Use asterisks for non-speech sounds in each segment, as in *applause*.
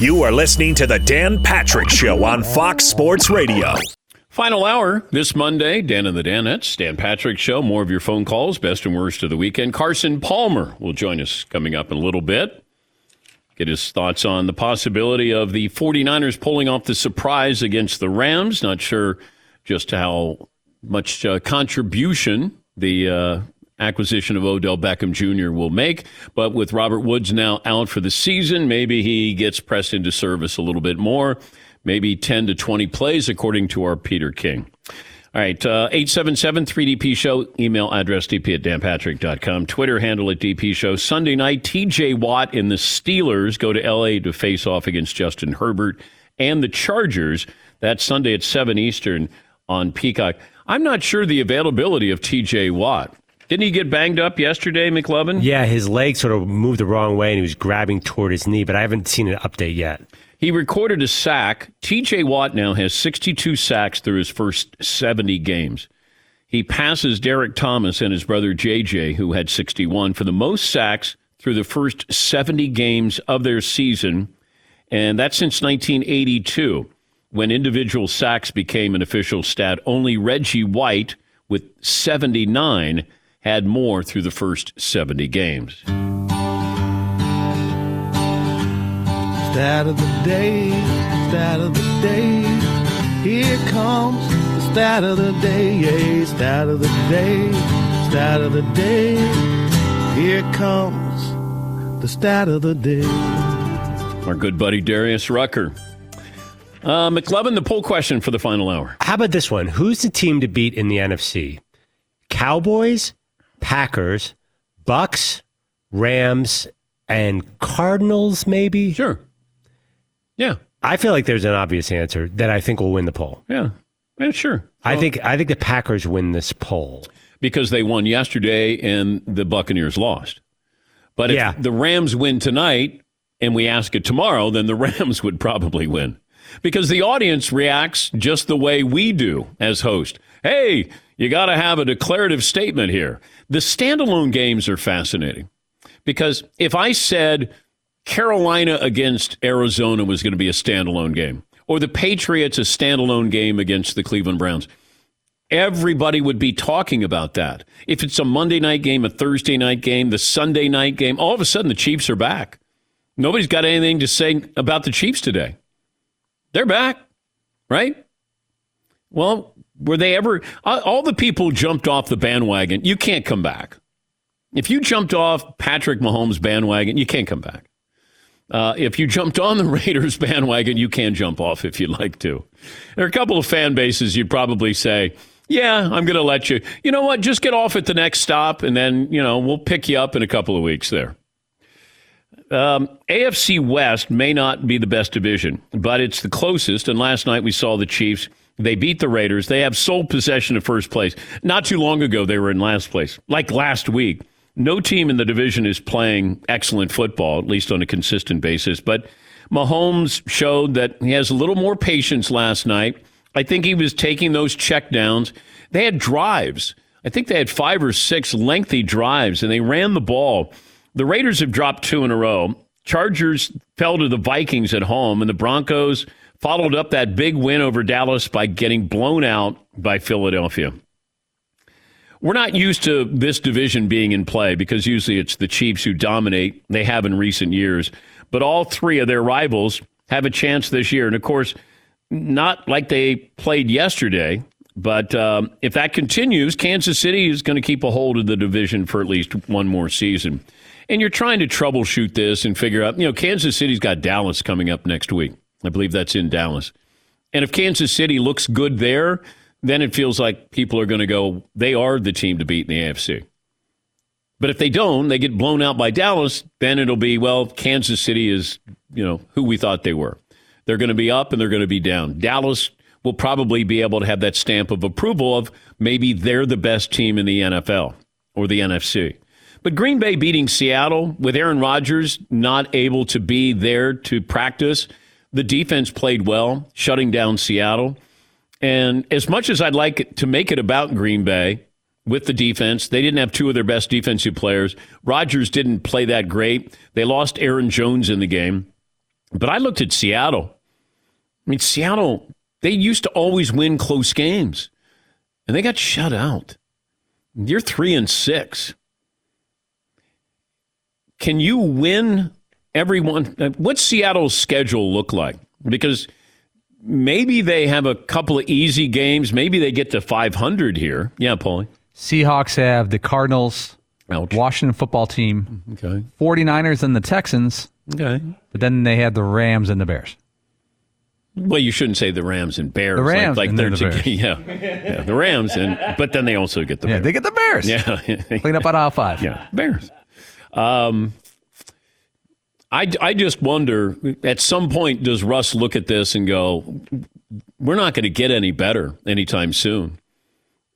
You are listening to the Dan Patrick Show on Fox Sports Radio. Final hour this Monday, Dan and the Danettes, Dan Patrick Show. More of your phone calls, best and worst of the weekend. Carson Palmer will join us coming up in a little bit. Get his thoughts on the possibility of the 49ers pulling off the surprise against the Rams. Not sure just how much uh, contribution the uh, acquisition of Odell Beckham Jr. will make. But with Robert Woods now out for the season, maybe he gets pressed into service a little bit more, maybe 10 to 20 plays, according to our Peter King. All right, uh, 877 3DP Show, email address dp at danpatrick.com, Twitter handle at DP Show. Sunday night, TJ Watt and the Steelers go to LA to face off against Justin Herbert and the Chargers. That's Sunday at 7 Eastern on Peacock. I'm not sure the availability of TJ Watt. Didn't he get banged up yesterday, McLovin? Yeah, his leg sort of moved the wrong way and he was grabbing toward his knee, but I haven't seen an update yet. He recorded a sack. TJ Watt now has 62 sacks through his first 70 games. He passes Derrick Thomas and his brother JJ, who had 61, for the most sacks through the first 70 games of their season. And that's since 1982, when individual sacks became an official stat. Only Reggie White, with 79, had more through the first 70 games. Stat of the day, stat of the day. Here comes the stat of the day, yeah, stat of the day, stat of the day. Here comes the stat of the day. Our good buddy Darius Rucker. Uh, McLovin, the poll question for the final hour. How about this one? Who's the team to beat in the NFC? Cowboys, Packers, Bucks, Rams, and Cardinals, maybe? Sure. Yeah. I feel like there's an obvious answer that I think will win the poll. Yeah. Yeah, sure. I think I think the Packers win this poll. Because they won yesterday and the Buccaneers lost. But if Yeah. the Rams win tonight and we ask it tomorrow, then the *laughs* Rams would probably win. Because the audience reacts just the way we do as host. Hey, you got to have a declarative statement here. The standalone games are fascinating. Because if I said Carolina against Arizona was going to be a standalone game, or the Patriots a standalone game against the Cleveland Browns, everybody would be talking about that. If it's a Monday night game, a Thursday night game, the Sunday night game, all of a sudden the Chiefs are back. Nobody's got anything to say about the Chiefs today. They're back, right? Well, were they ever? all- All the people jumped off the bandwagon. You can't come back. If you jumped off Patrick Mahomes' bandwagon, you can't come back. Uh, if you jumped on the *laughs* Raiders bandwagon, you can jump off if you'd like to. There are a couple of fan bases you'd probably say, yeah, I'm going to let you. You know what? Just get off at the next stop, and then, you know, we'll pick you up in a couple of weeks there. Um, AFC West may not be the best division, but it's the closest. And last night we saw the Chiefs. They beat the Raiders. They have sole possession of first place. Not too long ago, they were in last place, like last week. No team in the division is playing excellent football, at least on a consistent basis. But Mahomes showed that he has a little more patience last night. I think he was taking those checkdowns. They had drives. I think they had five or six lengthy drives, and they ran the ball. The Raiders have dropped two in a row. Chargers fell to the Vikings at home, and the Broncos followed up that big win over Dallas by getting blown out by Philadelphia. We're not used to this division being in play because usually it's the Chiefs who dominate. They have in recent years. But all three of their rivals have a chance this year. And of course, not like they played yesterday. But um, if that continues, Kansas City is going to keep a hold of the division for at least one more season. And you're trying to troubleshoot this and figure out, you know, Kansas City's got Dallas coming up next week. I believe that's in Dallas. And if Kansas City looks good there, then it feels like people are going to go, they are the team to beat in the AFC. But if they don't, they get blown out by Dallas, then it'll be, well, Kansas City is, you know, who we thought they were. They're going to be up and they're going to be down. Dallas will probably be able to have that stamp of approval of maybe they're the best team in the NFL or the NFC. But Green Bay beating Seattle with Aaron Rodgers not able to be there to practice, the defense played well, shutting down Seattle. And as much as I'd like to make it about Green Bay with the defense, they didn't have two of their best defensive players. Rodgers didn't play that great. They lost Aaron Jones in the game. But I looked at Seattle. I mean, Seattle, they used to always win close games, and they got shut out. You're three and six. Can you win everyone? What's Seattle's schedule look like? Because maybe they have a couple of easy games. Maybe they get to 500 here. Yeah, Paulie. Seahawks have the Cardinals, Ouch. Washington football team, Okay. 49ers, and the Texans. Okay. But then they have the Rams and the Bears. Well, you shouldn't say the Rams and Bears. The Rams like, like and they're the to- *laughs* yeah, yeah, the Rams, and but then they also get the Yeah, Bears. they get the Bears. *laughs* yeah, Clean up on aisle five. yeah, Bears. Um, I I just wonder at some point does Russ look at this and go, we're not going to get any better anytime soon.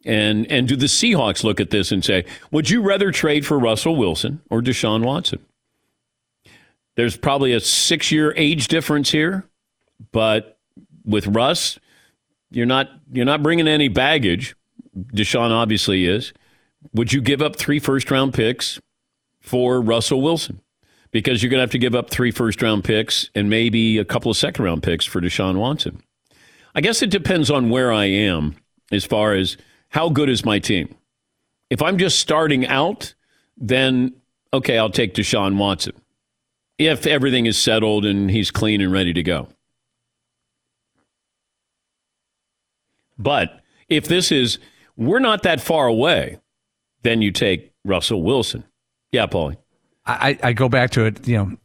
And and do the Seahawks look at this and say, would you rather trade for Russell Wilson or Deshaun Watson? There's probably a six year age difference here, but with Russ, you're not you're not bringing any baggage. Deshaun obviously is. Would you give up three first round picks for Russell Wilson? Because you're going to have to give up three first round picks and maybe a couple of second round picks for Deshaun Watson. I guess it depends on where I am as far as how good is my team. If I'm just starting out, then okay, I'll take Deshaun Watson. If everything is settled and he's clean and ready to go. But if this is, we're not that far away, then you take Russell Wilson. Yeah, Paulie. I, I go back to it. You know,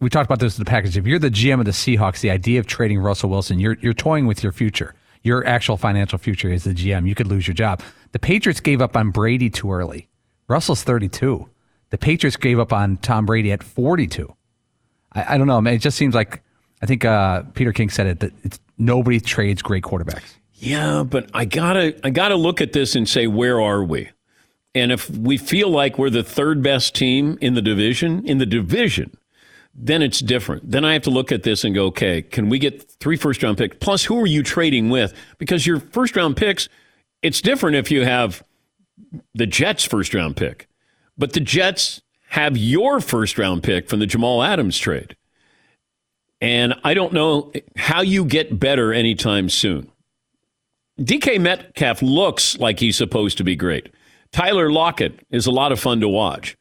we talked about this in the package. If you're the GM of the Seahawks, the idea of trading Russell Wilson, you're you're toying with your future, your actual financial future as the GM. You could lose your job. The Patriots gave up on Brady too early. Russell's 32. The Patriots gave up on Tom Brady at 42. I, I don't know. It just seems like I think uh, Peter King said it that it's, nobody trades great quarterbacks. Yeah, but I gotta I gotta look at this and say, where are we? And if we feel like we're the third best team in the division, in the division, then it's different. Then I have to look at this and go, okay, can we get three first round picks? Plus, who are you trading with? Because your first round picks, it's different if you have the Jets' first round pick, but the Jets have your first round pick from the Jamal Adams trade. And I don't know how you get better anytime soon. DK Metcalf looks like he's supposed to be great. Tyler Lockett is a lot of fun to watch,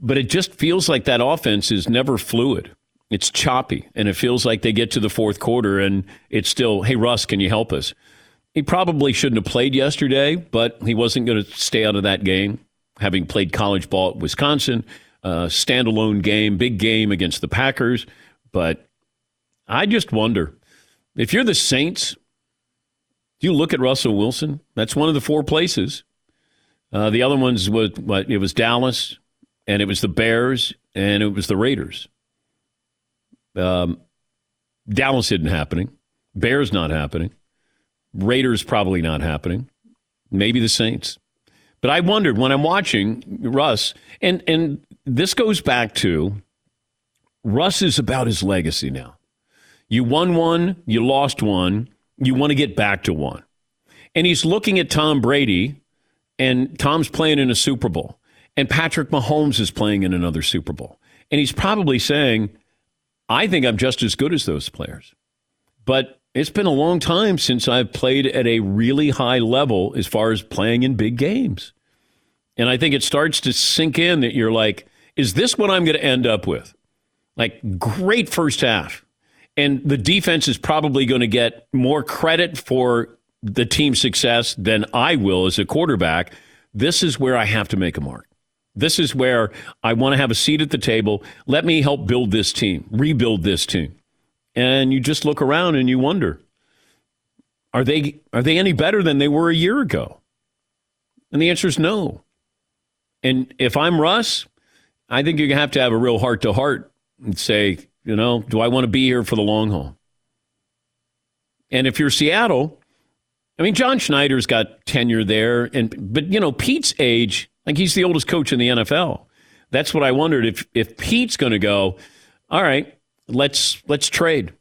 but it just feels like that offense is never fluid. It's choppy, and it feels like they get to the fourth quarter and it's still, hey, Russ, can you help us? He probably shouldn't have played yesterday, but he wasn't going to stay out of that game, having played college ball at Wisconsin, uh, standalone game, big game against the Packers. But I just wonder if you're the Saints, do you look at Russell Wilson. That's one of the four places. Uh, the other ones was what it was Dallas, and it was the Bears, and it was the Raiders. Um, Dallas isn't happening. Bears not happening. Raiders probably not happening. Maybe the Saints. But I wondered when I'm watching Russ, and and this goes back to Russ is about his legacy now. You won one, you lost one, you want to get back to one. And he's looking at Tom Brady, and Tom's playing in a Super Bowl, and Patrick Mahomes is playing in another Super Bowl. And he's probably saying, I think I'm just as good as those players. But it's been a long time since I've played at a really high level as far as playing in big games. And I think it starts to sink in that you're like, is this what I'm going to end up with? Like, great first half. And the defense is probably going to get more credit for the team's success than I will as a quarterback. This is where I have to make a mark. This is where I want to have a seat at the table. Let me help build this team, rebuild this team. And you just look around and you wonder, are they are they any better than they were a year ago? And the answer is no. And if I'm Russ, I think you have to have a real heart to heart and say, you know, do I want to be here for the long haul? And if you're Seattle, I mean, John Schneider's got tenure there, and but you know, Pete's age, like he's the oldest coach in the NFL. That's what I wondered if if Pete's going to go. All right, let's let's trade.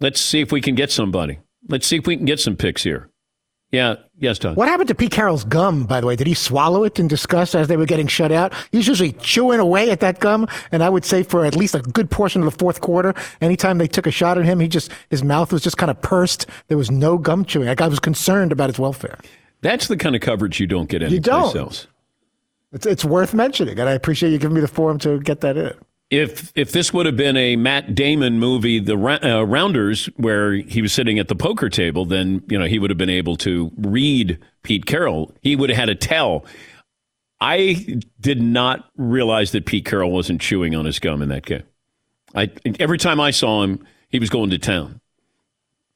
Let's see if we can get somebody. Let's see if we can get some picks here. Yeah. Yes, Todd. What happened to Pete Carroll's gum, by the way? Did he swallow it in disgust as they were getting shut out? He's usually chewing away at that gum, and I would say for at least a good portion of the fourth quarter, anytime they took a shot at him, he just his mouth was just kind of pursed. There was no gum chewing. Like I was concerned about his welfare. That's the kind of coverage you don't get anyplace don't. else. It's it's worth mentioning, and I appreciate you giving me the forum to get that in. If if this would have been a Matt Damon movie, The uh, Rounders, where he was sitting at the poker table, then you know he would have been able to read Pete Carroll. He would have had a tell. I did not realize that Pete Carroll wasn't chewing on his gum in that game. I every time I saw him, he was going to town.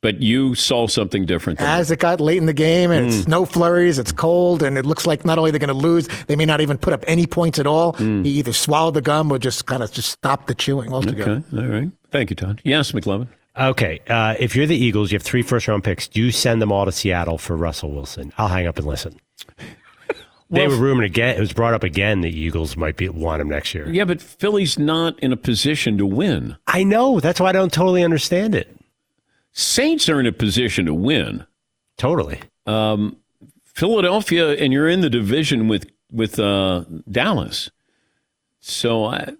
But you saw something different. Than As it got late in the game, and it's no flurries, it's cold, and it looks like not only they're going to lose, they may not even put up any points at all. He either swallowed the gum or just kind of just stopped the chewing altogether. Okay, all right. Thank you, Todd. Yes, McLovin. Okay, uh, if you're the Eagles, you have three first round picks. Do you send them all to Seattle for Russell Wilson? I'll hang up and listen. *laughs* they were rumored again. It was brought up again. The Eagles might be want him next year. Yeah, but Philly's not in a position to win. I know. That's why I don't totally understand it. Saints are in a position to win. Totally. Philadelphia, and you're in the division with with uh, Dallas. So I,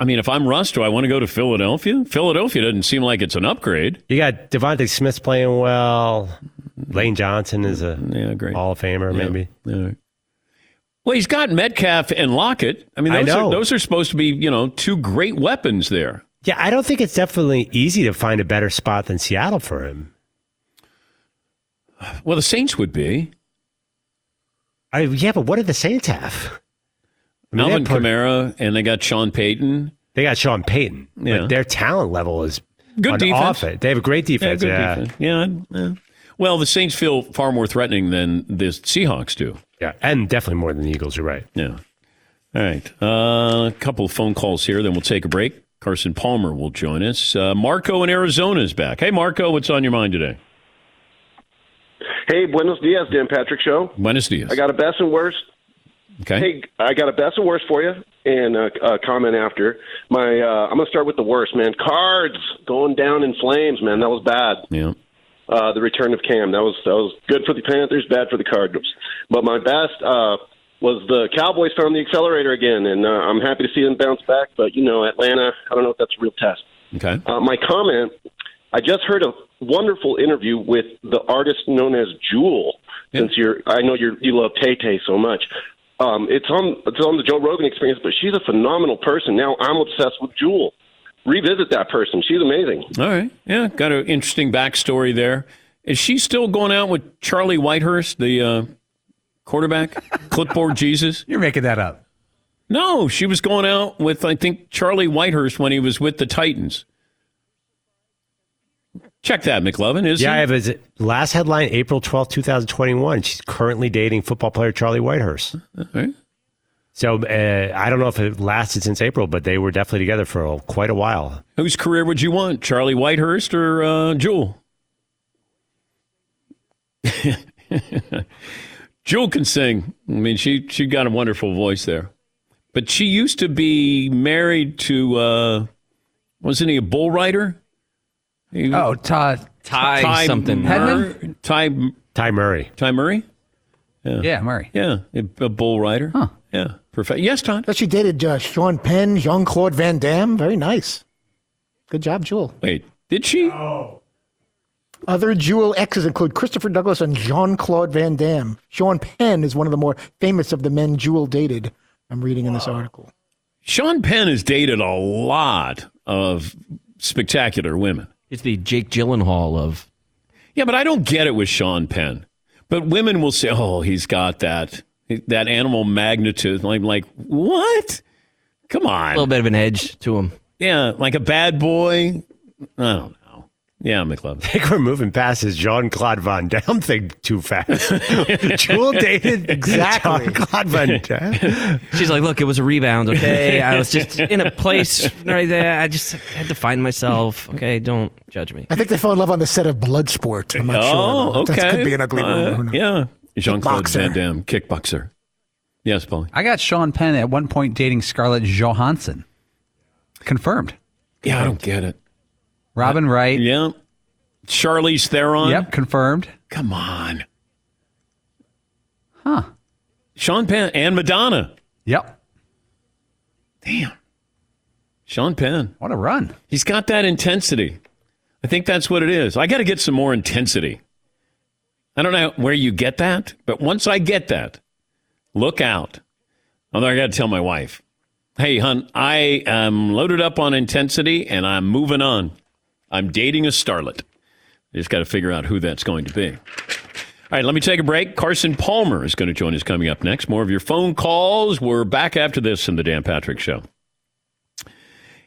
I mean, if I'm Russ, do I want to go to Philadelphia? Philadelphia doesn't seem like it's an upgrade. You got DeVonta Smith playing well. Lane Johnson is a Yeah, great. Hall of Famer, maybe. Yeah. Well, he's got Metcalf and Lockett. I mean, I those, know. Are, those are supposed to be, you know, two great weapons there. Yeah, I don't think it's definitely easy to find a better spot than Seattle for him. Well, the Saints would be. I, yeah, but what do the Saints have? I mean, Alvin Kamara, and they got Sean Payton. they got Sean Payton, Yeah. their talent level is Good defense. off it. They have a great defense. good Yeah, defense. Yeah, yeah. Well, the Saints feel far more threatening than the Seahawks do. yeah, and definitely more than the Eagles. You're right. Yeah. All right. Uh, a couple of phone calls here, then we'll take a break. Carson Palmer will join us. Uh, Marco in Arizona is back. Hey, Marco, what's on your mind today? Hey, buenos dias, Dan Patrick Show. Buenos dias. I got a best and worst. okay. Hey, I got a best and worst for you, and a, a comment after. My, uh, I'm gonna start with the worst, man. Cards going down in flames, man. That was bad. Yeah. Uh, the return of Cam. That was that was good for the Panthers, bad for the Cardinals. But my best uh, was the Cowboys found the accelerator again, and uh, I'm happy to see them bounce back. But you know, Atlanta, I don't know if that's a real test. Okay. Uh, my comment I just heard a wonderful interview with the artist known as Jewel. Since you're, I know you you love Tay Tay so much. Um, it's on it's on the Joe Rogan Experience, but she's a phenomenal person. Now I'm obsessed with Jewel. Revisit that person; she's amazing. All right. Yeah. Got an interesting backstory there. Is she still going out with Charlie Whitehurst, the uh, quarterback, clipboard *laughs* Jesus? You're making that up. No, she was going out with, I think, Charlie Whitehurst when he was with the Titans. Check that, McLovin. Is Yeah, I have his last headline, April twelfth, 2021. She's currently dating football player Charlie Whitehurst. Right. So uh, I don't know if it lasted since April, but they were definitely together for a, quite a while. Whose career would you want, Charlie Whitehurst or uh, Jewel? *laughs* Jewel can sing. I mean, she she got a wonderful voice there. But she used to be married to uh, wasn't he a bull rider? He- Oh, Todd. Ty, Ty something. Mur- Ty Ty Murray. Ty Murray. Yeah, Murray. Yeah, a, a bull rider. Huh. Yeah, perfect. Yes, Todd. But she dated uh, Sean Penn, Jean Claude Van Damme. Very nice. Good job, Jewel. Wait, did she? Other Jewel exes include Christopher Douglas and Jean Claude Van Damme. Sean Penn is one of the more famous of the men Jewel dated. I'm reading in this article. Sean Penn has dated a lot of spectacular women. It's the Jake Gyllenhaal of. Yeah, but I don't get it with Sean Penn. But women will say, "Oh, he's got that that animal magnetism." I'm like, "What? Come on, A little bit of an edge to him. Yeah, like a bad boy. I don't know. Yeah, McLovin. *laughs* I think we're moving past this Jean Claude Van Damme thing too fast. *laughs* Jewel dated Exactly. Jean Claude Van *laughs* Damme. She's like, look, it was a rebound, okay? I was just in a place right there. I just had to find myself. Okay, don't judge me. I think they fell in love on the set of Bloodsport. I'm not oh, sure. okay. That could be an ugly Uh, rumor. Yeah, Jean Claude Van Damme, kickboxer. Yes, Paul. I got Sean Penn at one point dating Scarlett Johansson. Confirmed. Yeah, I don't get it. Robin Wright. Yep. Yeah, Charlize Theron. Yep, confirmed. Come on. Huh. Sean Penn and Madonna. Yep. Damn. Sean Penn. What a run. He's got that intensity. I think that's what it is. I got to get some more intensity. I don't know where you get that, but once I get that, look out. Although I got to tell my wife, hey, hon, I am loaded up on intensity and I'm moving on. I'm dating a starlet. I just got to figure out who that's going to be. All right, let me take a break. Carson Palmer is going to join us coming up next. More of your phone calls. We're back after this in the Dan Patrick Show.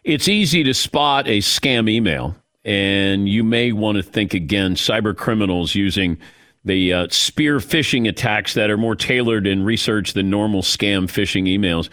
It's easy to spot a scam email, and you may want to think again cyber criminals using the uh, spear phishing attacks that are more tailored and researched than normal scam phishing emails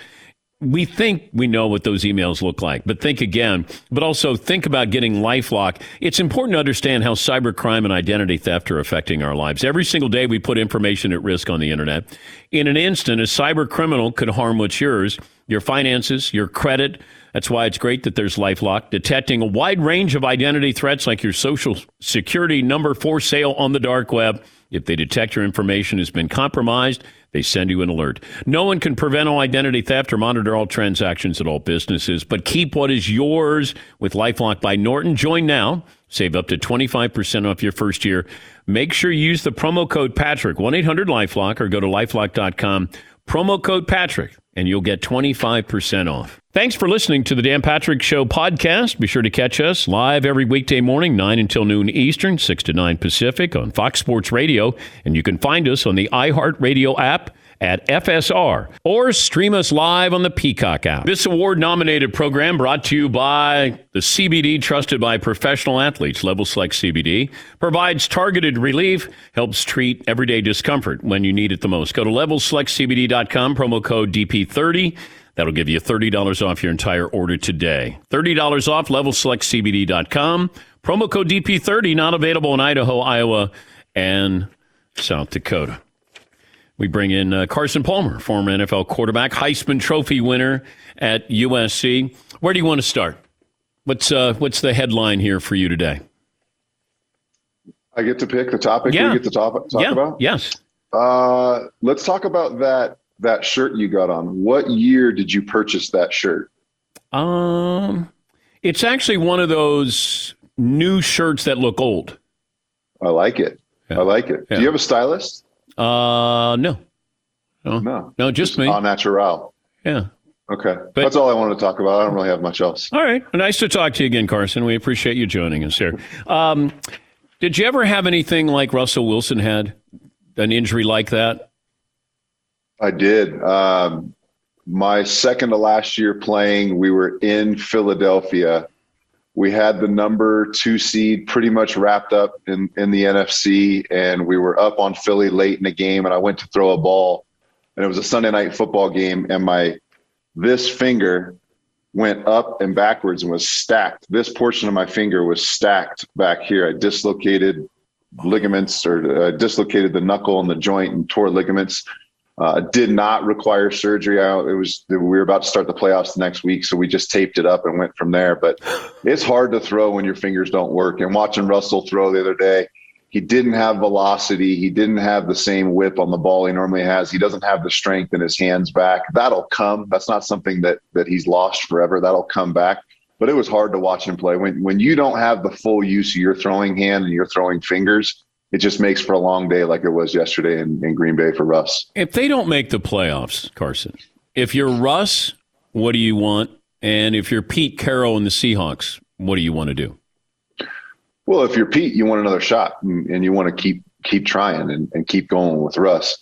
we think we know what those emails look like, but think again. But also think about getting Lifelock. It's important to understand how cybercrime and identity theft are affecting our lives. Every single day, we put information at risk on the internet. In an instant, a cyber criminal could harm what's yours, your finances, your credit. That's why it's great that there's Lifelock, detecting a wide range of identity threats like your social security number for sale on the dark web. If they detect your information has been compromised, they send you an alert. No one can prevent all identity theft or monitor all transactions at all businesses, but keep what is yours with Lifelock by Norton. Join now. Save up to 25% off your first year. Make sure you use the promo code Patrick, 1 800 Lifelock, or go to lifelock.com. Promo code Patrick, and you'll get 25% off. Thanks for listening to the Dan Patrick Show podcast. Be sure to catch us live every weekday morning, 9 until noon Eastern, 6 to 9 Pacific on Fox Sports Radio. And you can find us on the iHeartRadio app at FSR or stream us live on the Peacock app. This award nominated program brought to you by the CBD trusted by professional athletes. Level Select CBD provides targeted relief, helps treat everyday discomfort when you need it the most. Go to levelselectcbd.com, promo code DP30. That'll give you $30 off your entire order today. $30 off levelselectcbd.com. Promo code DP30 not available in Idaho, Iowa, and South Dakota. We bring in uh, Carson Palmer, former NFL quarterback, Heisman Trophy winner at USC. Where do you want to start? What's uh, what's the headline here for you today? I get to pick the topic Yeah. we get to talk, talk yeah. about. Yes. Uh, let's talk about that that shirt you got on. What year did you purchase that shirt? Um, it's actually one of those new shirts that look old. I like it. Yeah. I like it. Do you have a stylist? Uh, no, no, No. no, just me. Au natural. Yeah. Okay. That's all I wanted to talk about. I don't really have much else. All right. Nice to talk to you again, Carson. We appreciate you joining us here. Um, did you ever have anything like Russell Wilson had? An injury like that? I did. Um, my second to last year playing, we were in Philadelphia. We had the number two seed pretty much wrapped up in, in the NFC, and we were up on Philly late in the game. And I went to throw a ball, and it was a Sunday night football game, and my this finger went up and backwards and was stacked. This portion of my finger was stacked back here. I dislocated ligaments or uh, dislocated the knuckle and the joint and tore ligaments. Uh, did not require surgery. I, it was we were about to start the playoffs the next week, so we just taped it up and went from there. But *gasps* it's hard to throw when your fingers don't work. And watching Russell throw the other day, he didn't have velocity. He didn't have the same whip on the ball he normally has. He doesn't have the strength in his hands back. That'll come. That's not something that that he's lost forever. That'll come back. But it was hard to watch him play when when you don't have the full use of your throwing hand and your throwing fingers. It just makes for a long day, like it was yesterday in, in Green Bay for Russ. If they don't make the playoffs, Carson, if you're Russ, what do you want? And if you're Pete Carroll and the Seahawks, what do you want to do? Well, if you're Pete, you want another shot and, and you want to keep keep trying and, and keep going with Russ.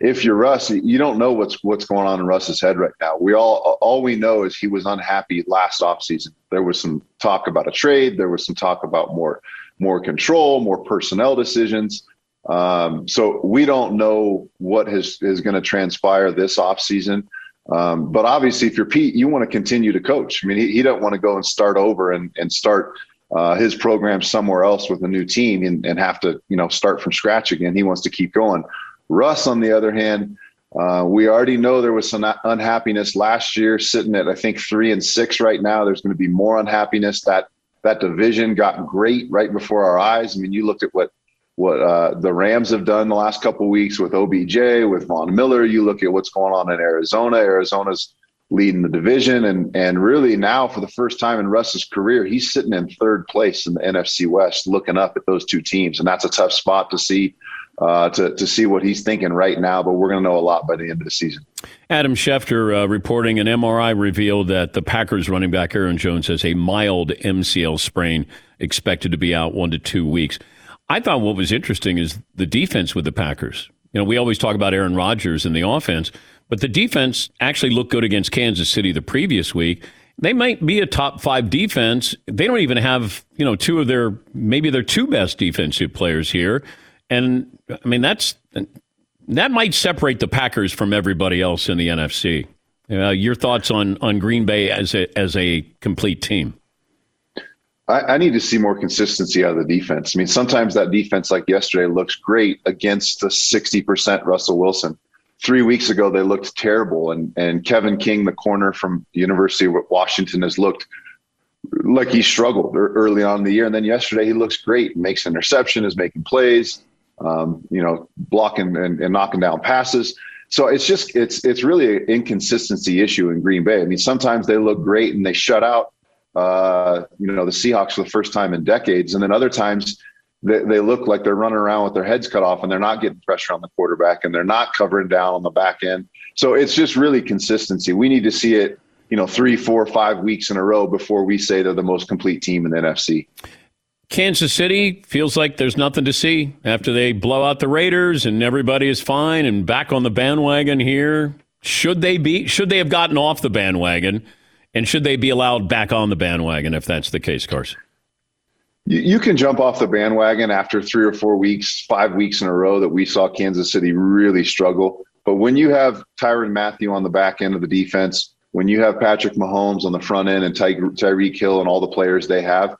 If you're Russ, you don't know what's what's going on in Russ's head right now. We all all we know is he was unhappy last offseason. There was some talk about a trade. There was some talk about more more control, more personnel decisions. Um, so we don't know what is is going to transpire this offseason. Um, but obviously, if you're Pete, you want to continue to coach. I mean, he, he don't want to go and start over and, and start uh, his program somewhere else with a new team and, and have to, you know, start from scratch again. He wants to keep going. Russ, on the other hand, uh, we already know there was some unhappiness last year, sitting at I think three and six right now. There's going to be more unhappiness. That That division got great right before our eyes. I mean, you looked at what what uh, the Rams have done the last couple of weeks with OBJ, with Von Miller. You look at what's going on in Arizona. Arizona's leading the division, and and really now for the first time in Russ's career, he's sitting in third place in the NFC West, looking up at those two teams, and that's a tough spot to see. Uh, to to see what he's thinking right now, but we're going to know a lot by the end of the season. Adam Schefter uh, reporting an MRI revealed that the Packers running back Aaron Jones has a mild MCL sprain, expected to be out one to two weeks. I thought what was interesting is the defense with the Packers. You know, we always talk about Aaron Rodgers and the offense, but the defense actually looked good against Kansas City the previous week. They might be a top five defense. They don't even have, you know, two of their, maybe their two best defensive players here. And I mean, that's, that might separate the Packers from everybody else in the NFC. Uh, your thoughts on, on Green Bay as a, as a complete team? I, I, need to see more consistency out of the defense. I mean, sometimes that defense, like yesterday, looks great against the 60% Russell Wilson. Three weeks ago, they looked terrible. And, and Kevin King, the corner from the University of Washington, has looked like he struggled early on in the year. And then yesterday, he looks great, makes interception, is making plays, um, you know, blocking and, and knocking down passes. So it's just it's it's really an inconsistency issue in Green Bay. I mean, sometimes they look great and they shut out uh, you know, the Seahawks for the first time in decades. And then other times they, they look like they're running around with their heads cut off and they're not getting pressure on the quarterback and they're not covering down on the back end. So it's just really consistency. We need to see it, you know, three, four, five weeks in a row before we say they're the most complete team in the NFC. Kansas City feels like there's nothing to see after they blow out the Raiders and everybody is fine and back on the bandwagon here. Should they be? Should they have gotten off the bandwagon? And should they be allowed back on the bandwagon if that's the case, Carson? You can jump off the bandwagon after three or four weeks, five weeks in a row that we saw Kansas City really struggle. But when you have Tyrann Mathieu on the back end of the defense, when you have Patrick Mahomes on the front end and Ty- Tyreek Hill and all the players they have,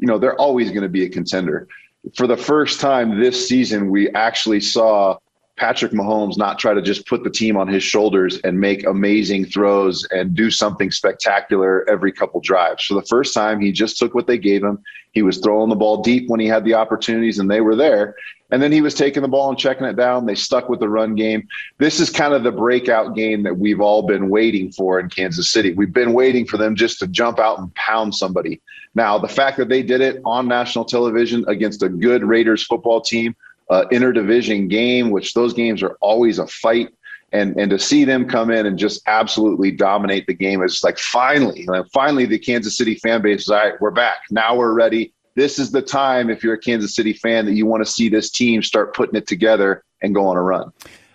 you know, they're always going to be a contender. For the first time this season, we actually saw Patrick Mahomes not try to just put the team on his shoulders and make amazing throws and do something spectacular every couple drives. For the first time, he just took what they gave him. He was throwing the ball deep when he had the opportunities and they were there. And then he was taking the ball and checking it down. They stuck with the run game. This is kind of the breakout game that we've all been waiting for in Kansas City. We've been waiting for them just to jump out and pound somebody. Now, the fact that they did it on national television against a good Raiders football team uh, interdivision game, which those games are always a fight. And, and to see them come in and just absolutely dominate the game is like finally, finally the Kansas City fan base is all right, we're back. Now we're ready. This is the time, if you're a Kansas City fan, that you want to see this team start putting it together and go on a run.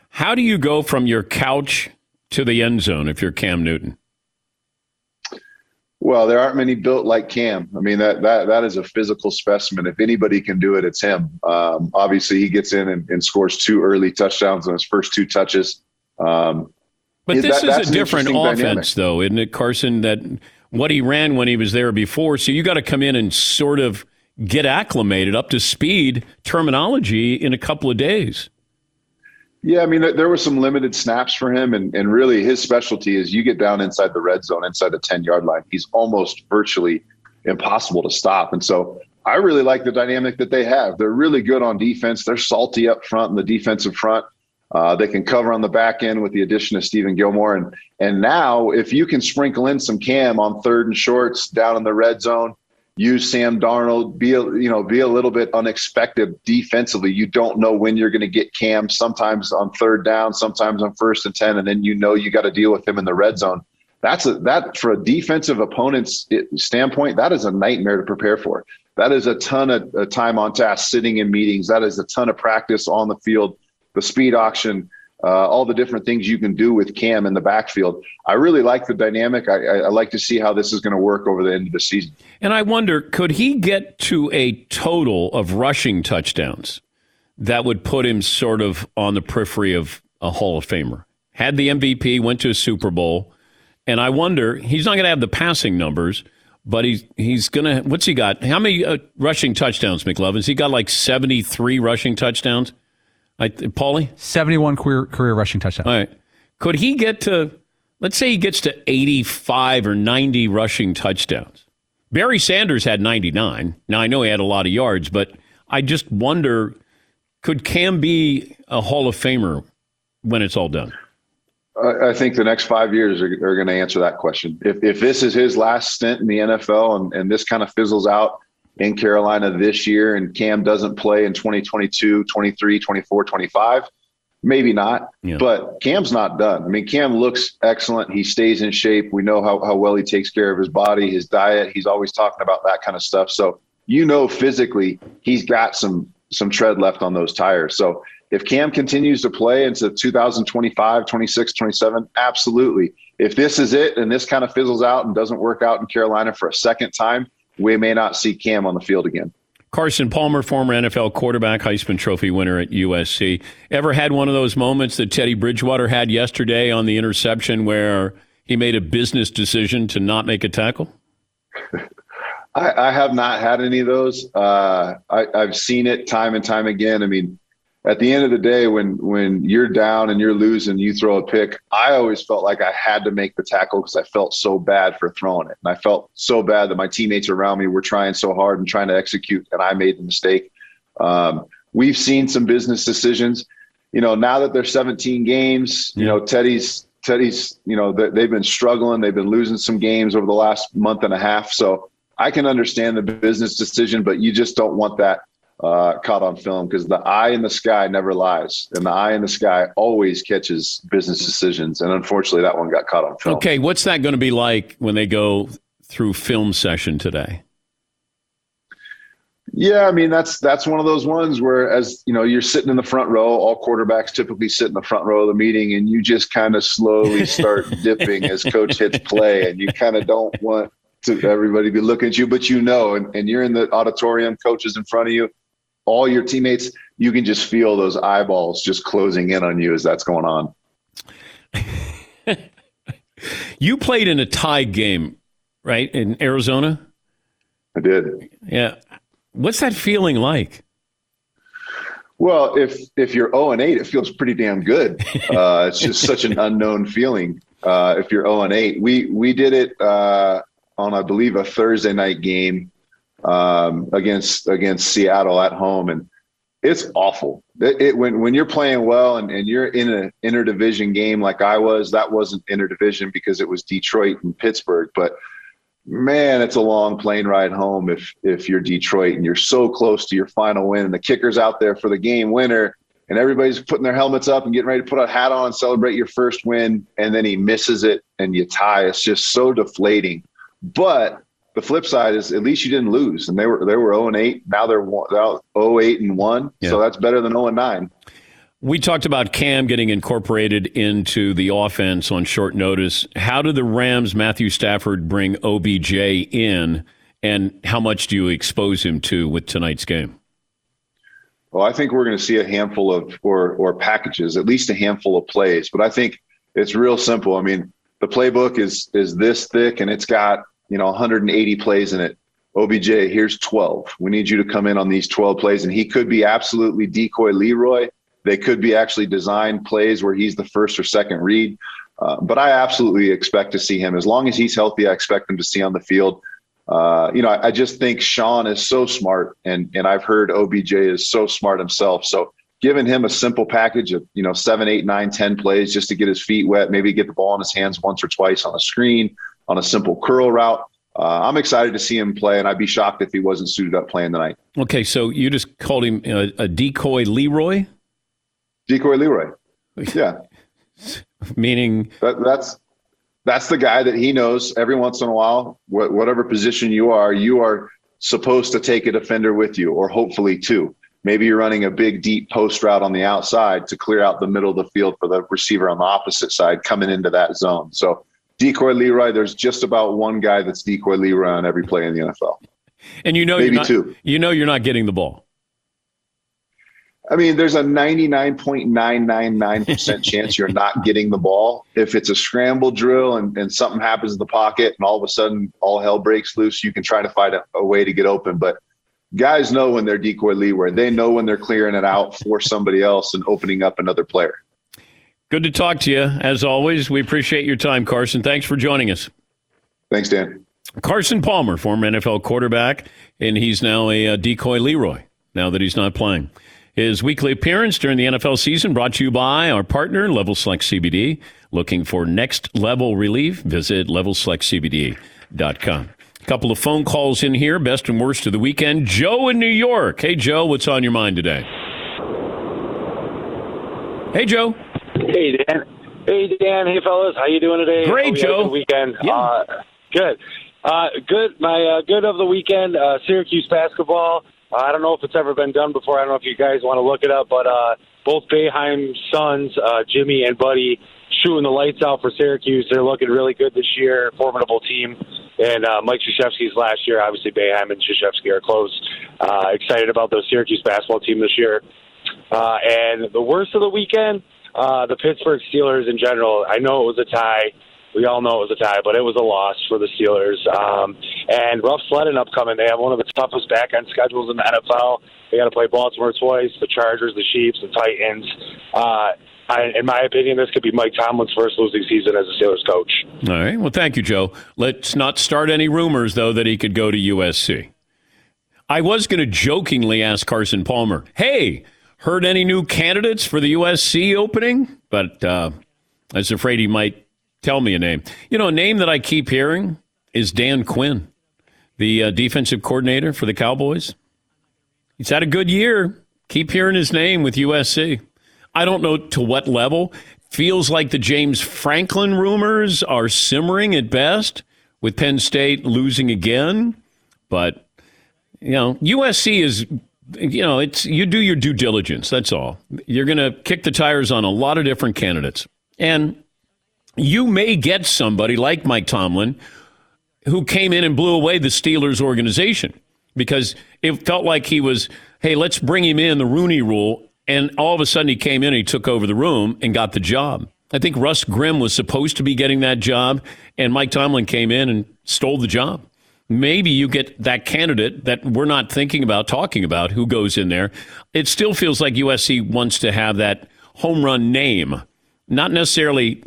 How do you go from your couch to the end zone if you're Cam Newton? Well, there aren't many built like Cam. I mean, that that that is a physical specimen. If anybody can do it, it's him. Um, obviously, he gets in and, and, scores two early touchdowns on his first two touches. Um, but this that, is a different offense, dynamic. though, isn't it, Carson? That what he ran when he was there before. So you got to come in and sort of get acclimated up to speed terminology in a couple of days. Yeah, I mean, there were some limited snaps for him, and, and really his specialty is you get down inside the red zone, inside the 10 yard line. He's almost virtually impossible to stop. And so I really like the dynamic that they have. They're really good on defense. They're salty up front in the defensive front. Uh, they can cover on the back end with the addition of Stephon Gilmore. And, and now, if you can sprinkle in some cam on third and shorts down in the red zone, use Sam Darnold, be a, you know, be a little bit unexpected defensively. You don't know when you're going to get Cam. Sometimes on third down, sometimes on first and ten, and then you know you got to deal with him in the red zone. That's a that for a defensive opponent's standpoint, that is a nightmare to prepare for. That is a ton of time on task, sitting in meetings. That is a ton of practice on the field. The speed option uh, all the different things you can do with Cam in the backfield. I really like the dynamic. I, I, I like to see how this is going to work over the end of the season. And I wonder, could he get to a total of rushing touchdowns that would put him sort of on the periphery of a Hall of Famer? Had the MVP, went to a Super Bowl, and I wonder he's not going to have the passing numbers. But he's he's gonna. What's he got? How many uh, rushing touchdowns, McLovin? He got like seventy three rushing touchdowns. I, Paulie? 71 career, career rushing touchdowns. All right. Could he get to, let's say he gets to 85 or 90 rushing touchdowns Barry Sanders had 99. Now, I know he had a lot of yards, but I just wonder could Cam be a Hall of Famer when it's all done? I think the next five years are, are going to answer that question. If, if this is his last stint in the NFL and, and this kind of fizzles out in Carolina this year and Cam doesn't play in 2022, 23, 24, 25, maybe not. Yeah. But Cam's not done. I mean, Cam looks excellent. He stays in shape. We know how, how well he takes care of his body, his diet. He's always talking about that kind of stuff. So, you know, physically, he's got some some tread left on those tires. So if Cam continues to play into 2025, 26, 27, absolutely. If this is it and this kind of fizzles out and doesn't work out in Carolina for a second time, we may not see Cam on the field again. Carson Palmer, former NFL quarterback, Heisman Trophy winner at USC. Ever had one of those moments that Teddy Bridgewater had yesterday on the interception where he made a business decision to not make a tackle? *laughs* I, I have not had any of those. Uh, I, I've seen it time and time again. I mean, at the end of the day, when when you're down and you're losing, you throw a pick. I always felt like I had to make the tackle because I felt so bad for throwing it, and I felt so bad that my teammates around me were trying so hard and trying to execute, and I made the mistake. Um, we've seen some business decisions. You know, now that there's 17 games, you know, Teddy's Teddy's, you know, they've been struggling. They've been losing some games over the last month and a half. So I can understand the business decision, but you just don't want that uh, caught on film because the eye in the sky never lies, and the eye in the sky always catches business decisions. And unfortunately, that one got caught on film. Okay, what's that going to be like when they go through film session today? Yeah, I mean that's that's one of those ones where, as you know, you're sitting in the front row. All quarterbacks typically sit in the front row of the meeting, and you just kind of slowly *laughs* start dipping as coach hits play, and you kind of don't want to everybody be looking at you, but you know, and, and you're in the auditorium, coaches in front of you, all your teammates, you can just feel those eyeballs just closing in on you as that's going on. *laughs* you played in a tie game, right, in Arizona? I did. Yeah. What's that feeling like? Well, if if you're 0 and 8, it feels pretty damn good. *laughs* Uh, it's just such an unknown feeling. Uh, if you're 0 and 8, we we did it uh, on I believe a Thursday night game um, against against Seattle at home, and it's awful. It, it, when when you're playing well and, and you're in an interdivision game like I was, that wasn't interdivision because it was Detroit and Pittsburgh, but man, it's a long plane ride home if if you're Detroit and you're so close to your final win and the kicker's out there for the game winner and everybody's putting their helmets up and getting ready to put a hat on celebrate your first win and then he misses it and you tie. It's just so deflating. But the flip side is at least you didn't lose, and they were they were zero oh and eight. Now they're 0 8 and one, yeah. so that's better than zero and nine. We talked about Cam getting incorporated into the offense on short notice. How did the Rams, Matthew Stafford, bring OBJ in, and how much do you expose him to with tonight's game? Well, I think we're going to see a handful of or or packages, at least a handful of plays. But I think it's real simple. I mean, the playbook is is this thick, and it's got you know 180 plays in it. OBJ, here's 12. We need you to come in on these 12 plays. And he could be absolutely decoy Leroy. They could be actually designed plays where he's the first or second read. Uh, but I absolutely expect to see him. As long as he's healthy, I expect him to see on the field. Uh, you know, I, I, just think Sean is so smart, and and I've heard OBJ is so smart himself. So giving him a simple package of you know seven, eight, nine, ten plays just to get his feet wet, maybe get the ball in his hands once or twice on a screen, on a simple curl route. Uh, I'm excited to see him play, and I'd be shocked if he wasn't suited up playing tonight. Okay, so you just called him a, a decoy Leroy. Decoy Leroy. *laughs* Yeah. Meaning that, that's that's the guy that he knows. Every once in a while, wh- whatever position you are, you are supposed to take a defender with you, or hopefully two. Maybe you're running a big deep post route on the outside to clear out the middle of the field for the receiver on the opposite side coming into that zone. So decoy Leroy, there's just about one guy that's decoy Leroy on every play in the NFL. And you know, maybe you're not, two. You know, you're not getting the ball. I mean, there's a 99.999% *laughs* chance you're not getting the ball. If it's a scramble drill and, and something happens in the pocket and all of a sudden all hell breaks loose, you can try to find a, a way to get open. But guys know when they're decoy Leroy. They know when they're clearing it out for somebody else and opening up another player. Good to talk to you. As always, we appreciate your time, Carson. Thanks for joining us. Thanks, Dan. Carson Palmer, former NFL quarterback, and he's now a, a decoy Leroy now that he's not playing. His weekly appearance during the NFL season brought to you by our partner, Level Select CBD. Looking for next level relief? Visit levelselectcbd.com. A couple of phone calls in here, best and worst of the weekend. Joe in New York. Hey, Joe, what's on your mind today? Hey, Joe. Hey, Dan. Hey, Dan. Hey, fellas. How you doing today? Great, Hope you had a Joe. good weekend. Yeah. Uh, good. Uh, good. My uh, good of the weekend, uh, Syracuse basketball. Uh, I don't know if it's ever been done before. I don't know if you guys want to look it up, but uh, both Boeheim's sons, uh, Jimmy and Buddy, shooting the lights out for Syracuse. They're looking really good this year. Formidable team. And uh, Mike Krzyzewski's last year. Obviously, Bayheim and Krzyzewski are close. Uh, excited about the Syracuse basketball team this year. Uh, and the worst of the weekend, uh, the Pittsburgh Steelers in general. I know it was a tie. We all know it was a tie, but it was a loss for the Steelers. Um, and rough sledding upcoming. They have one of the toughest back end schedules in the NFL. They got to play Baltimore twice, the Chargers, the Chiefs, the Titans. Uh, I, in my opinion, this could be Mike Tomlin's first losing season as a Steelers coach. All right. Well, thank you, Joe. Let's not start any rumors, though, that he could go to USC. I was going to jokingly ask Carson Palmer, hey, heard any new candidates for the USC opening? But uh, I was afraid he might tell me a name. You know, a name that I keep hearing is Dan Quinn, the uh, defensive coordinator for the Cowboys. He's had a good year. Keep hearing his name with USC. I don't know to what level. Feels like the James Franklin rumors are simmering at best, with Penn State losing again. But you know, USC is you know, it's you do your due diligence. That's all. You're going to kick the tires on a lot of different candidates, and you may get somebody like Mike Tomlin who came in and blew away the Steelers organization because it felt like he was, hey, let's bring him in the Rooney Rule, and all of a sudden he came in, and he took over the room and got the job. I think Russ Grimm was supposed to be getting that job, and Mike Tomlin came in and stole the job maybe you get that candidate that we're not thinking about talking about who goes in there. It still feels like USC wants to have that home run name, not necessarily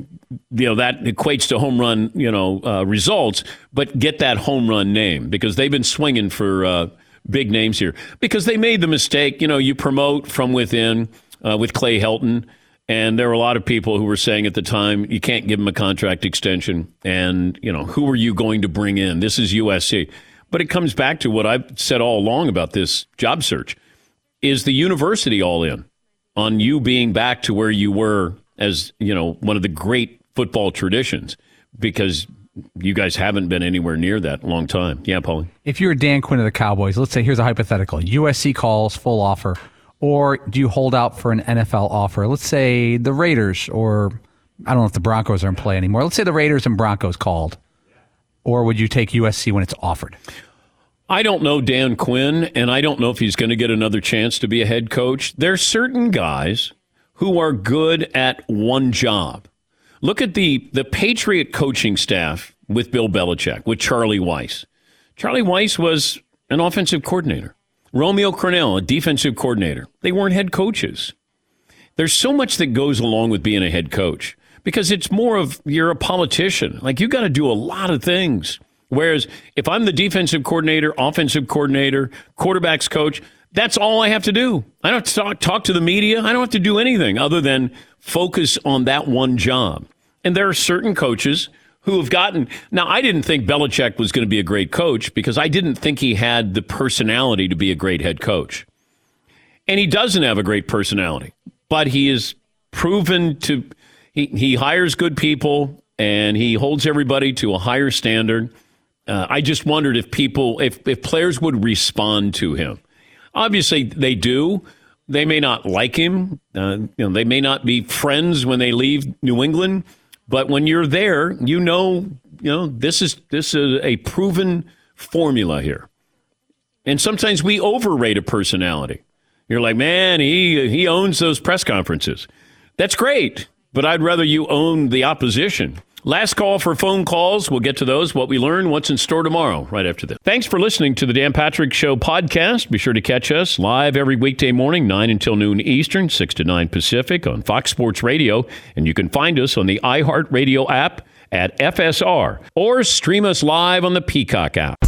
you know that equates to home run you know uh, results, but get that home run name because they've been swinging for uh, big names here because they made the mistake. You know, you promote from within uh, with Clay Helton. And there were a lot of people who were saying at the time, you can't give him a contract extension. And, you know, who are you going to bring in? This is USC. But it comes back to what I've said all along about this job search. Is the university all in on you being back to where you were as, you know, one of the great football traditions? Because you guys haven't been anywhere near that long time. Yeah, Paulie. If you're a Dan Quinn of the Cowboys, let's say here's a hypothetical: USC calls full offer, or do you hold out for an NFL offer? Let's say the Raiders, or I don't know if the Broncos are in play anymore. Let's say the Raiders and Broncos called, or would you take USC when it's offered? I don't know Dan Quinn, and I don't know if he's going to get another chance to be a head coach. There's certain guys who are good at one job. Look at the the Patriot coaching staff with Bill Belichick, with Charlie Weis. Charlie Weis was an offensive coordinator. Romeo Crennel, a defensive coordinator. They weren't head coaches. There's so much that goes along with being a head coach because it's more of you're a politician. Like you got to do a lot of things. Whereas if I'm the defensive coordinator, offensive coordinator, quarterbacks coach, that's all I have to do. I don't have to talk, talk to the media. I don't have to do anything other than focus on that one job. And there are certain coaches who have gotten. Now, I didn't think Belichick was going to be a great coach because I didn't think he had the personality to be a great head coach. And he doesn't have a great personality, but he is proven to. He, he hires good people and he holds everybody to a higher standard. Uh, I just wondered if people, if, if players would respond to him. Obviously, they do. They may not like him. Uh, you know, they may not be friends when they leave New England. But when you're there, you know, you know this is this is a proven formula here. And sometimes we overrate a personality. You're like, man, he he owns those press conferences. That's great, but I'd rather you own the opposition. Last call for phone calls. We'll get to those, what we learn, what's in store tomorrow, right after this. Thanks for listening to the Dan Patrick Show podcast. Be sure to catch us live every weekday morning, 9 until noon Eastern, 6 to 9 Pacific on Fox Sports Radio. And you can find us on the iHeartRadio app at FSR or stream us live on the Peacock app.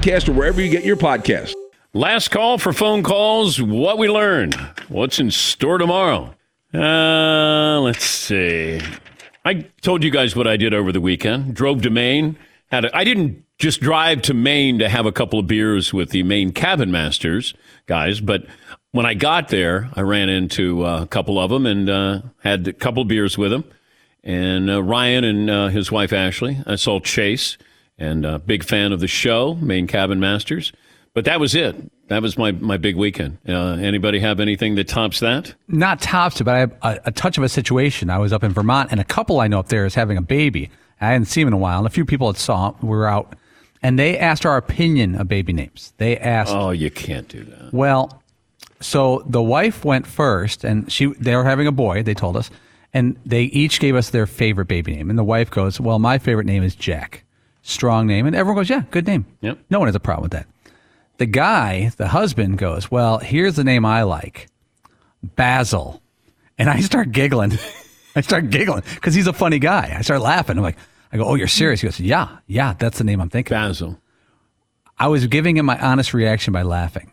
or wherever you get your podcast. Last call for phone calls. What we learned. What's in store tomorrow? Uh, let's see. I told you guys what I did over the weekend. Drove to Maine. Had a, I didn't just drive to Maine to have a couple of beers with the Maine cabin masters guys, but when I got there, I ran into uh, a couple of them and uh, had a couple of beers with them. And uh, Ryan and uh, his wife Ashley. I saw Chase and a big fan of the show, Maine Cabin Masters. But that was it. That was my, my big weekend. Uh, anybody have anything that tops that? Not tops it, but I have a, a touch of a situation. I was up in Vermont, and a couple I know up there is having a baby. I hadn't seen him in a while, and a few people had saw him. We were out, and they asked our opinion of baby names. They asked, Oh, you can't do that. well, so the wife went first, and she they were having a boy. They told us, and they each gave us their favorite baby name. And the wife goes, "Well, my favorite name is Jack. Strong name." And everyone goes, "Yeah, good name." Yep. No one has a problem with that. The guy, the husband, goes, "Well, here's the name I like, Basil," and I start giggling. *laughs* I start giggling because he's a funny guy. I start laughing. I'm like, I go, "Oh, you're serious?" He goes, "Yeah, yeah, that's the name I'm thinking." Basil. I was giving him my honest reaction by laughing.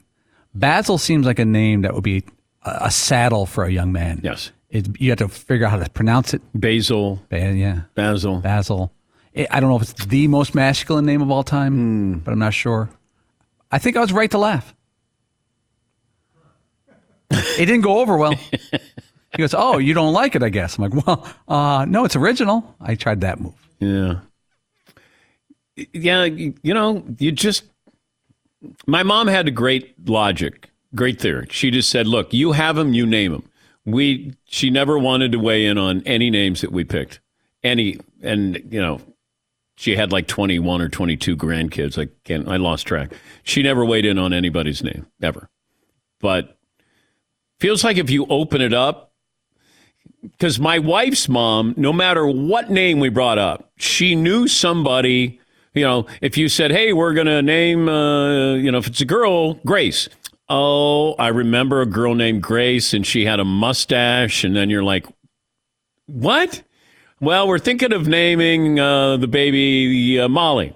Basil seems like a name that would be a, a saddle for a young man. Yes. It, you have to figure out how to pronounce it. Basil. Ba- yeah. Basil. Basil. I don't know if it's the most masculine name of all time, Hmm. but I'm not sure. I think I was right to laugh. it didn't go over well. *laughs* He goes, "Oh, you don't like it, I guess." I'm like, "Well, uh, no, it's original." I tried that move. Yeah. Yeah, you you know, you just. My mom had a great logic, great theory. She just said, "Look, you have them, you name them." We. She never wanted to weigh in on any names that we picked, any, and you know, she had like twenty one or twenty two grandkids. I can't. I lost track. She never weighed in on anybody's name ever, but feels like if you open it up, because my wife's mom, no matter what name we brought up, she knew somebody. You know, if you said, "Hey, we're going to name," uh, you know, if it's a girl, Grace. Oh, I remember a girl named Grace, and she had a mustache, and then you're like, "What?" Well, we're thinking of naming uh, the baby uh, Molly.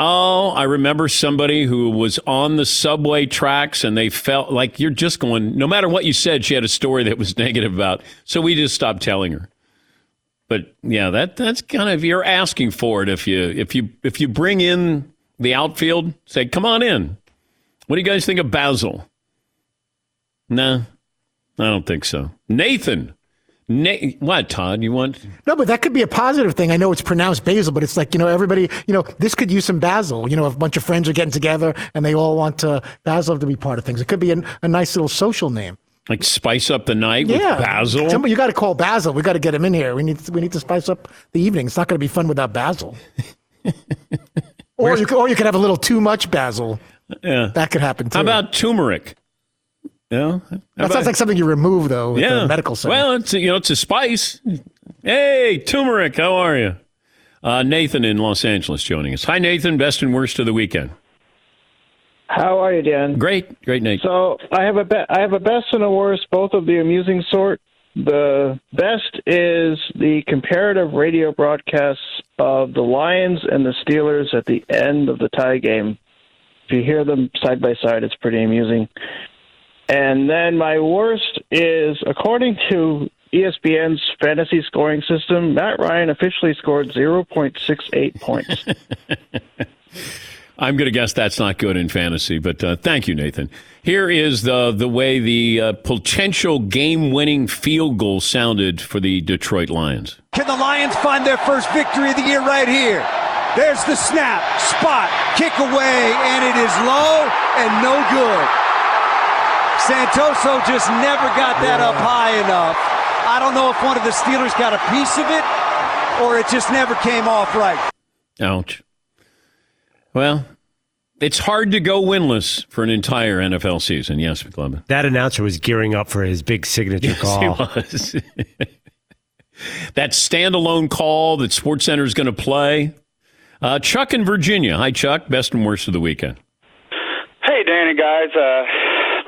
Oh, I remember somebody who was on the subway tracks and they felt like you're just going, no matter what you said, she had a story that was *laughs* negative about. So we just stopped telling her. But yeah, that that's kind of you're asking for it if you if you if you bring in the outfield, say, come on in. What do you guys think of Basil? No, I don't think so. Nathan. Na- what, Todd? You want No, but that could be a positive thing. I know it's pronounced basil, but it's like, you know, everybody, you know, this could use some basil. You know, if a bunch of friends are getting together and they all want uh, basil to be part of things. It could be a, a nice little social name. like spice up the night with yeah. Basil? Somebody, you got to call Basil. We got to get him in here. We need, we need to spice up the evening. It's not going to be fun without Basil. *laughs* or, you could, or you could have a little too much Basil. Yeah. That could happen too. How about turmeric? Yeah. that sounds like something you remove, though, yeah. the medical center. Well, it's a, you know it's a spice. Hey, turmeric, how are you? Uh, Nathan in Los Angeles joining us. Hi, Nathan. Best and worst of the weekend. How are you, Dan? Great, great, Nathan. So I have a be- I have a best and a worst, both of the amusing sort. The best is the comparative radio broadcasts of the Lions and the Steelers at the end of the tie game. If you hear them side by side, it's pretty amusing. And then my worst is, according to ESPN's fantasy scoring system, Matt Ryan officially scored 0.68 *laughs* points. I'm going to guess that's not good in fantasy, but uh, thank you, Nathan. Here is the the way the uh, potential game-winning field goal sounded for the Detroit Lions. Can the Lions find their first victory of the year right here? There's the snap, spot, kick away, and it is low and no good. Santoso just never got that up high enough. I don't know if one of the Steelers got a piece of it, or it just never came off right. Ouch. Well, it's hard to go winless for an entire NFL season. Yes, McClellan. That announcer was gearing up for his big signature Yes, call. he was. *laughs* that standalone call that SportsCenter is going to play. Uh, Chuck in Virginia. Hi, Chuck. Best and worst of the weekend. Hey, Danny, guys. Uh,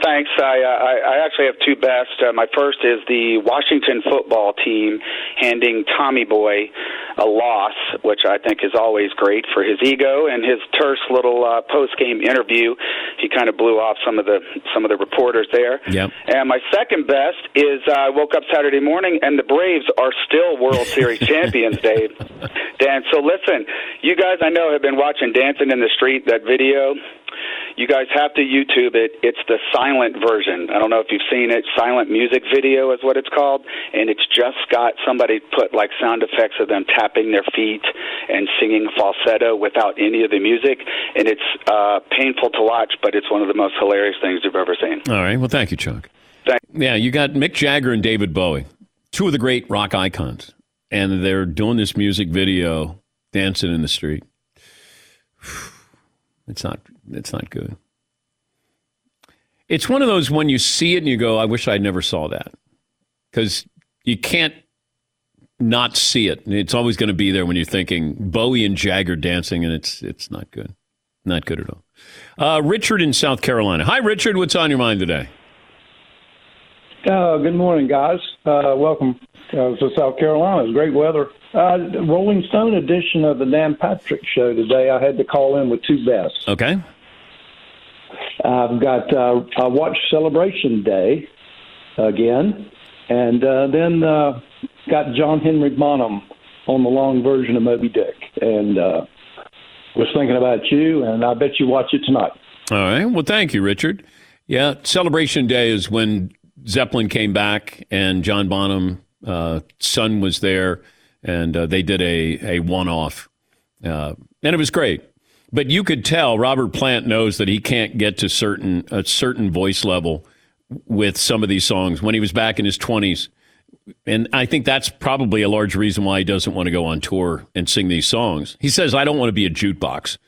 thanks. I, uh, I I actually have two best. Uh, my first is the Washington football team handing Tommy Boy a loss, which I think is always great for his ego and his terse little uh, post game interview. He kind of blew off some of the some of the reporters there. Yep. And my second best is uh, I woke up Saturday morning and the Braves are still World Series *laughs* champions, Dave. Dan, so listen, you guys I know have been watching Dancing in the Street, that video. You guys have to YouTube it. It's the silent version. I don't know if you've seen it. Silent music video is what it's called, and it's just got somebody put like sound effects of them tapping their feet and singing falsetto without any of the music, and it's uh, painful to watch, but it's one of the most hilarious things you've ever seen. All right. Well, thank you, Chuck. Thank- Yeah, you got Mick Jagger and David Bowie, two of the great rock icons, and they're doing this music video, dancing in the street. *sighs* It's not. It's not good. It's one of those when you see it and you go, "I wish I never saw that," because you can't not see it. It's always going to be there when you're thinking Bowie and Jagger dancing, and it's it's not good, not good at all. Uh, Richard in South Carolina. Hi, Richard. What's on your mind today? Uh, good morning, guys. Uh, welcome uh, to South Carolina. Great weather. Uh, Rolling Stone edition of the Dan Patrick Show today. I had to call in with two bests. Okay. I've got uh, I watched Celebration Day again, and uh, then uh, got John Henry Bonham on the long version of Moby Dick, and uh, was thinking about you, and I bet you watch it tonight. All right. Well, thank you, Richard. Yeah, Celebration Day is when Zeppelin came back and John Bonham, uh, son was there, and uh, they did a, a one off. Uh, and it was great. But you could tell Robert Plant knows that he can't get to certain a certain voice level with some of these songs when he was back in his 20s. And I think that's probably a large reason why he doesn't want to go on tour and sing these songs. He says, I don't want to be a jukebox,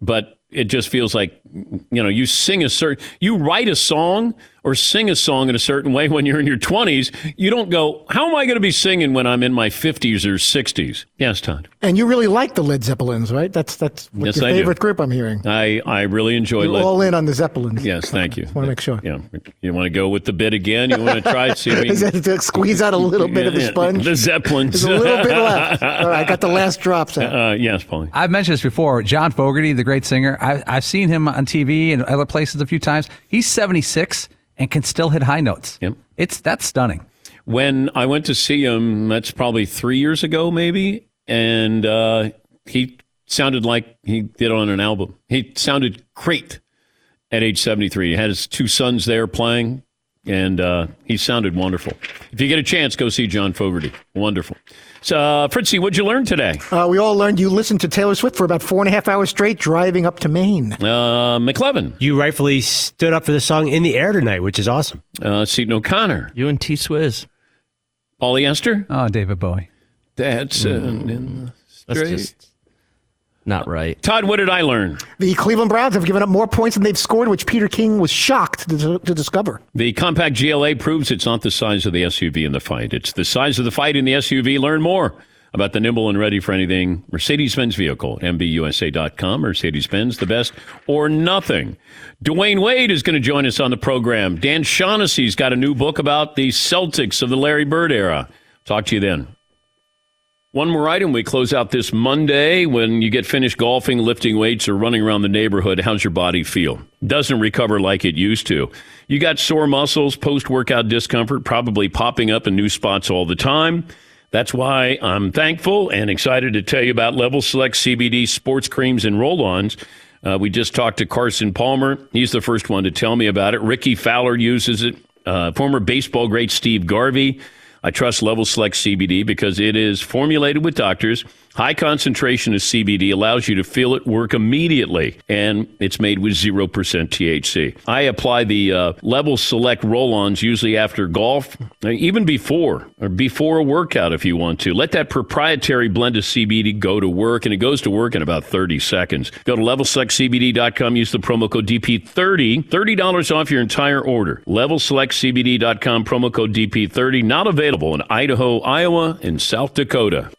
but it just feels like, you know, you sing a certain, you write a song or sing a song in a certain way when you're in your 20s. You don't go, how am I going to be singing when I'm in my 50s or 60s? Yes, Todd. And you really like the Led Zeppelins, right? That's that's what Yes, your I do. favorite group I'm hearing. I, I really enjoy You're Led- all in on the Zeppelins. Yes, thank you. I Want to make sure. Yeah. You want to go with the bit again? You want to try? See if we *laughs* Is that to squeeze out a little bit of the sponge? The Zeppelins. There's a little bit left. *laughs* All right, I got the last drops out. Uh, yes, Paulie. I've mentioned this before. John Fogerty, the great singer, I, I've seen him on TV and other places a few times. He's 76 and can still hit high notes. Yep. It's that's stunning. When I went to see him, that's probably three years ago, maybe, and uh, he sounded like he did on an album. He sounded great at age 73. He had his two sons there playing, and uh, he sounded wonderful. If you get a chance, go see John Fogerty. Wonderful. So, uh, Fritzy, what'd you learn today? Uh, we all learned you listened to Taylor Swift for about four and a half hours straight driving up to Maine. Uh, McLevin. You rightfully stood up for the song in the air tonight, which is awesome. Uh, Seton O'Connor. You and T Swizz. Polyester. Oh, David Bowie. That's uh, in the That's straight. Just not right. Todd, what did I learn? The Cleveland Browns have given up more points than they've scored, which Peter King was shocked to, to discover. The compact GLA proves it's not the size of the SUV in the fight. It's the size of the fight in the SUV. Learn more about the nimble and ready for anything Mercedes-Benz vehicle. MBUSA.com. Mercedes-Benz, the best or nothing. Dwyane Wade is going to join us on the program. Dan Shaughnessy's got a new book about the Celtics of the Larry Bird era. Talk to you then. One more item. We close out this Monday. When you get finished golfing, lifting weights, or running around the neighborhood, how's your body feel? Doesn't recover like it used to. You got sore muscles, post workout discomfort, probably popping up in new spots all the time. That's why I'm thankful and excited to tell you about Level Select CBD sports creams and roll ons. Uh, we just talked to Carson Palmer. He's the first one to tell me about it. Rickie Fowler uses it. Uh, former baseball great Steve Garvey. I trust Level Select CBD because it is formulated with doctors High concentration of CBD allows you to feel it work immediately, and it's made with 0% THC. I apply the uh, Level Select roll ons usually after golf, uh, even before, or before a workout if you want to. Let that proprietary blend of CBD go to work, and it goes to work in about 30 seconds. Go to levelselectcbd.com, use the promo code DP30, $30 off your entire order. Levelselectcbd.com, promo code DP30, not available in Idaho, Iowa, and South Dakota.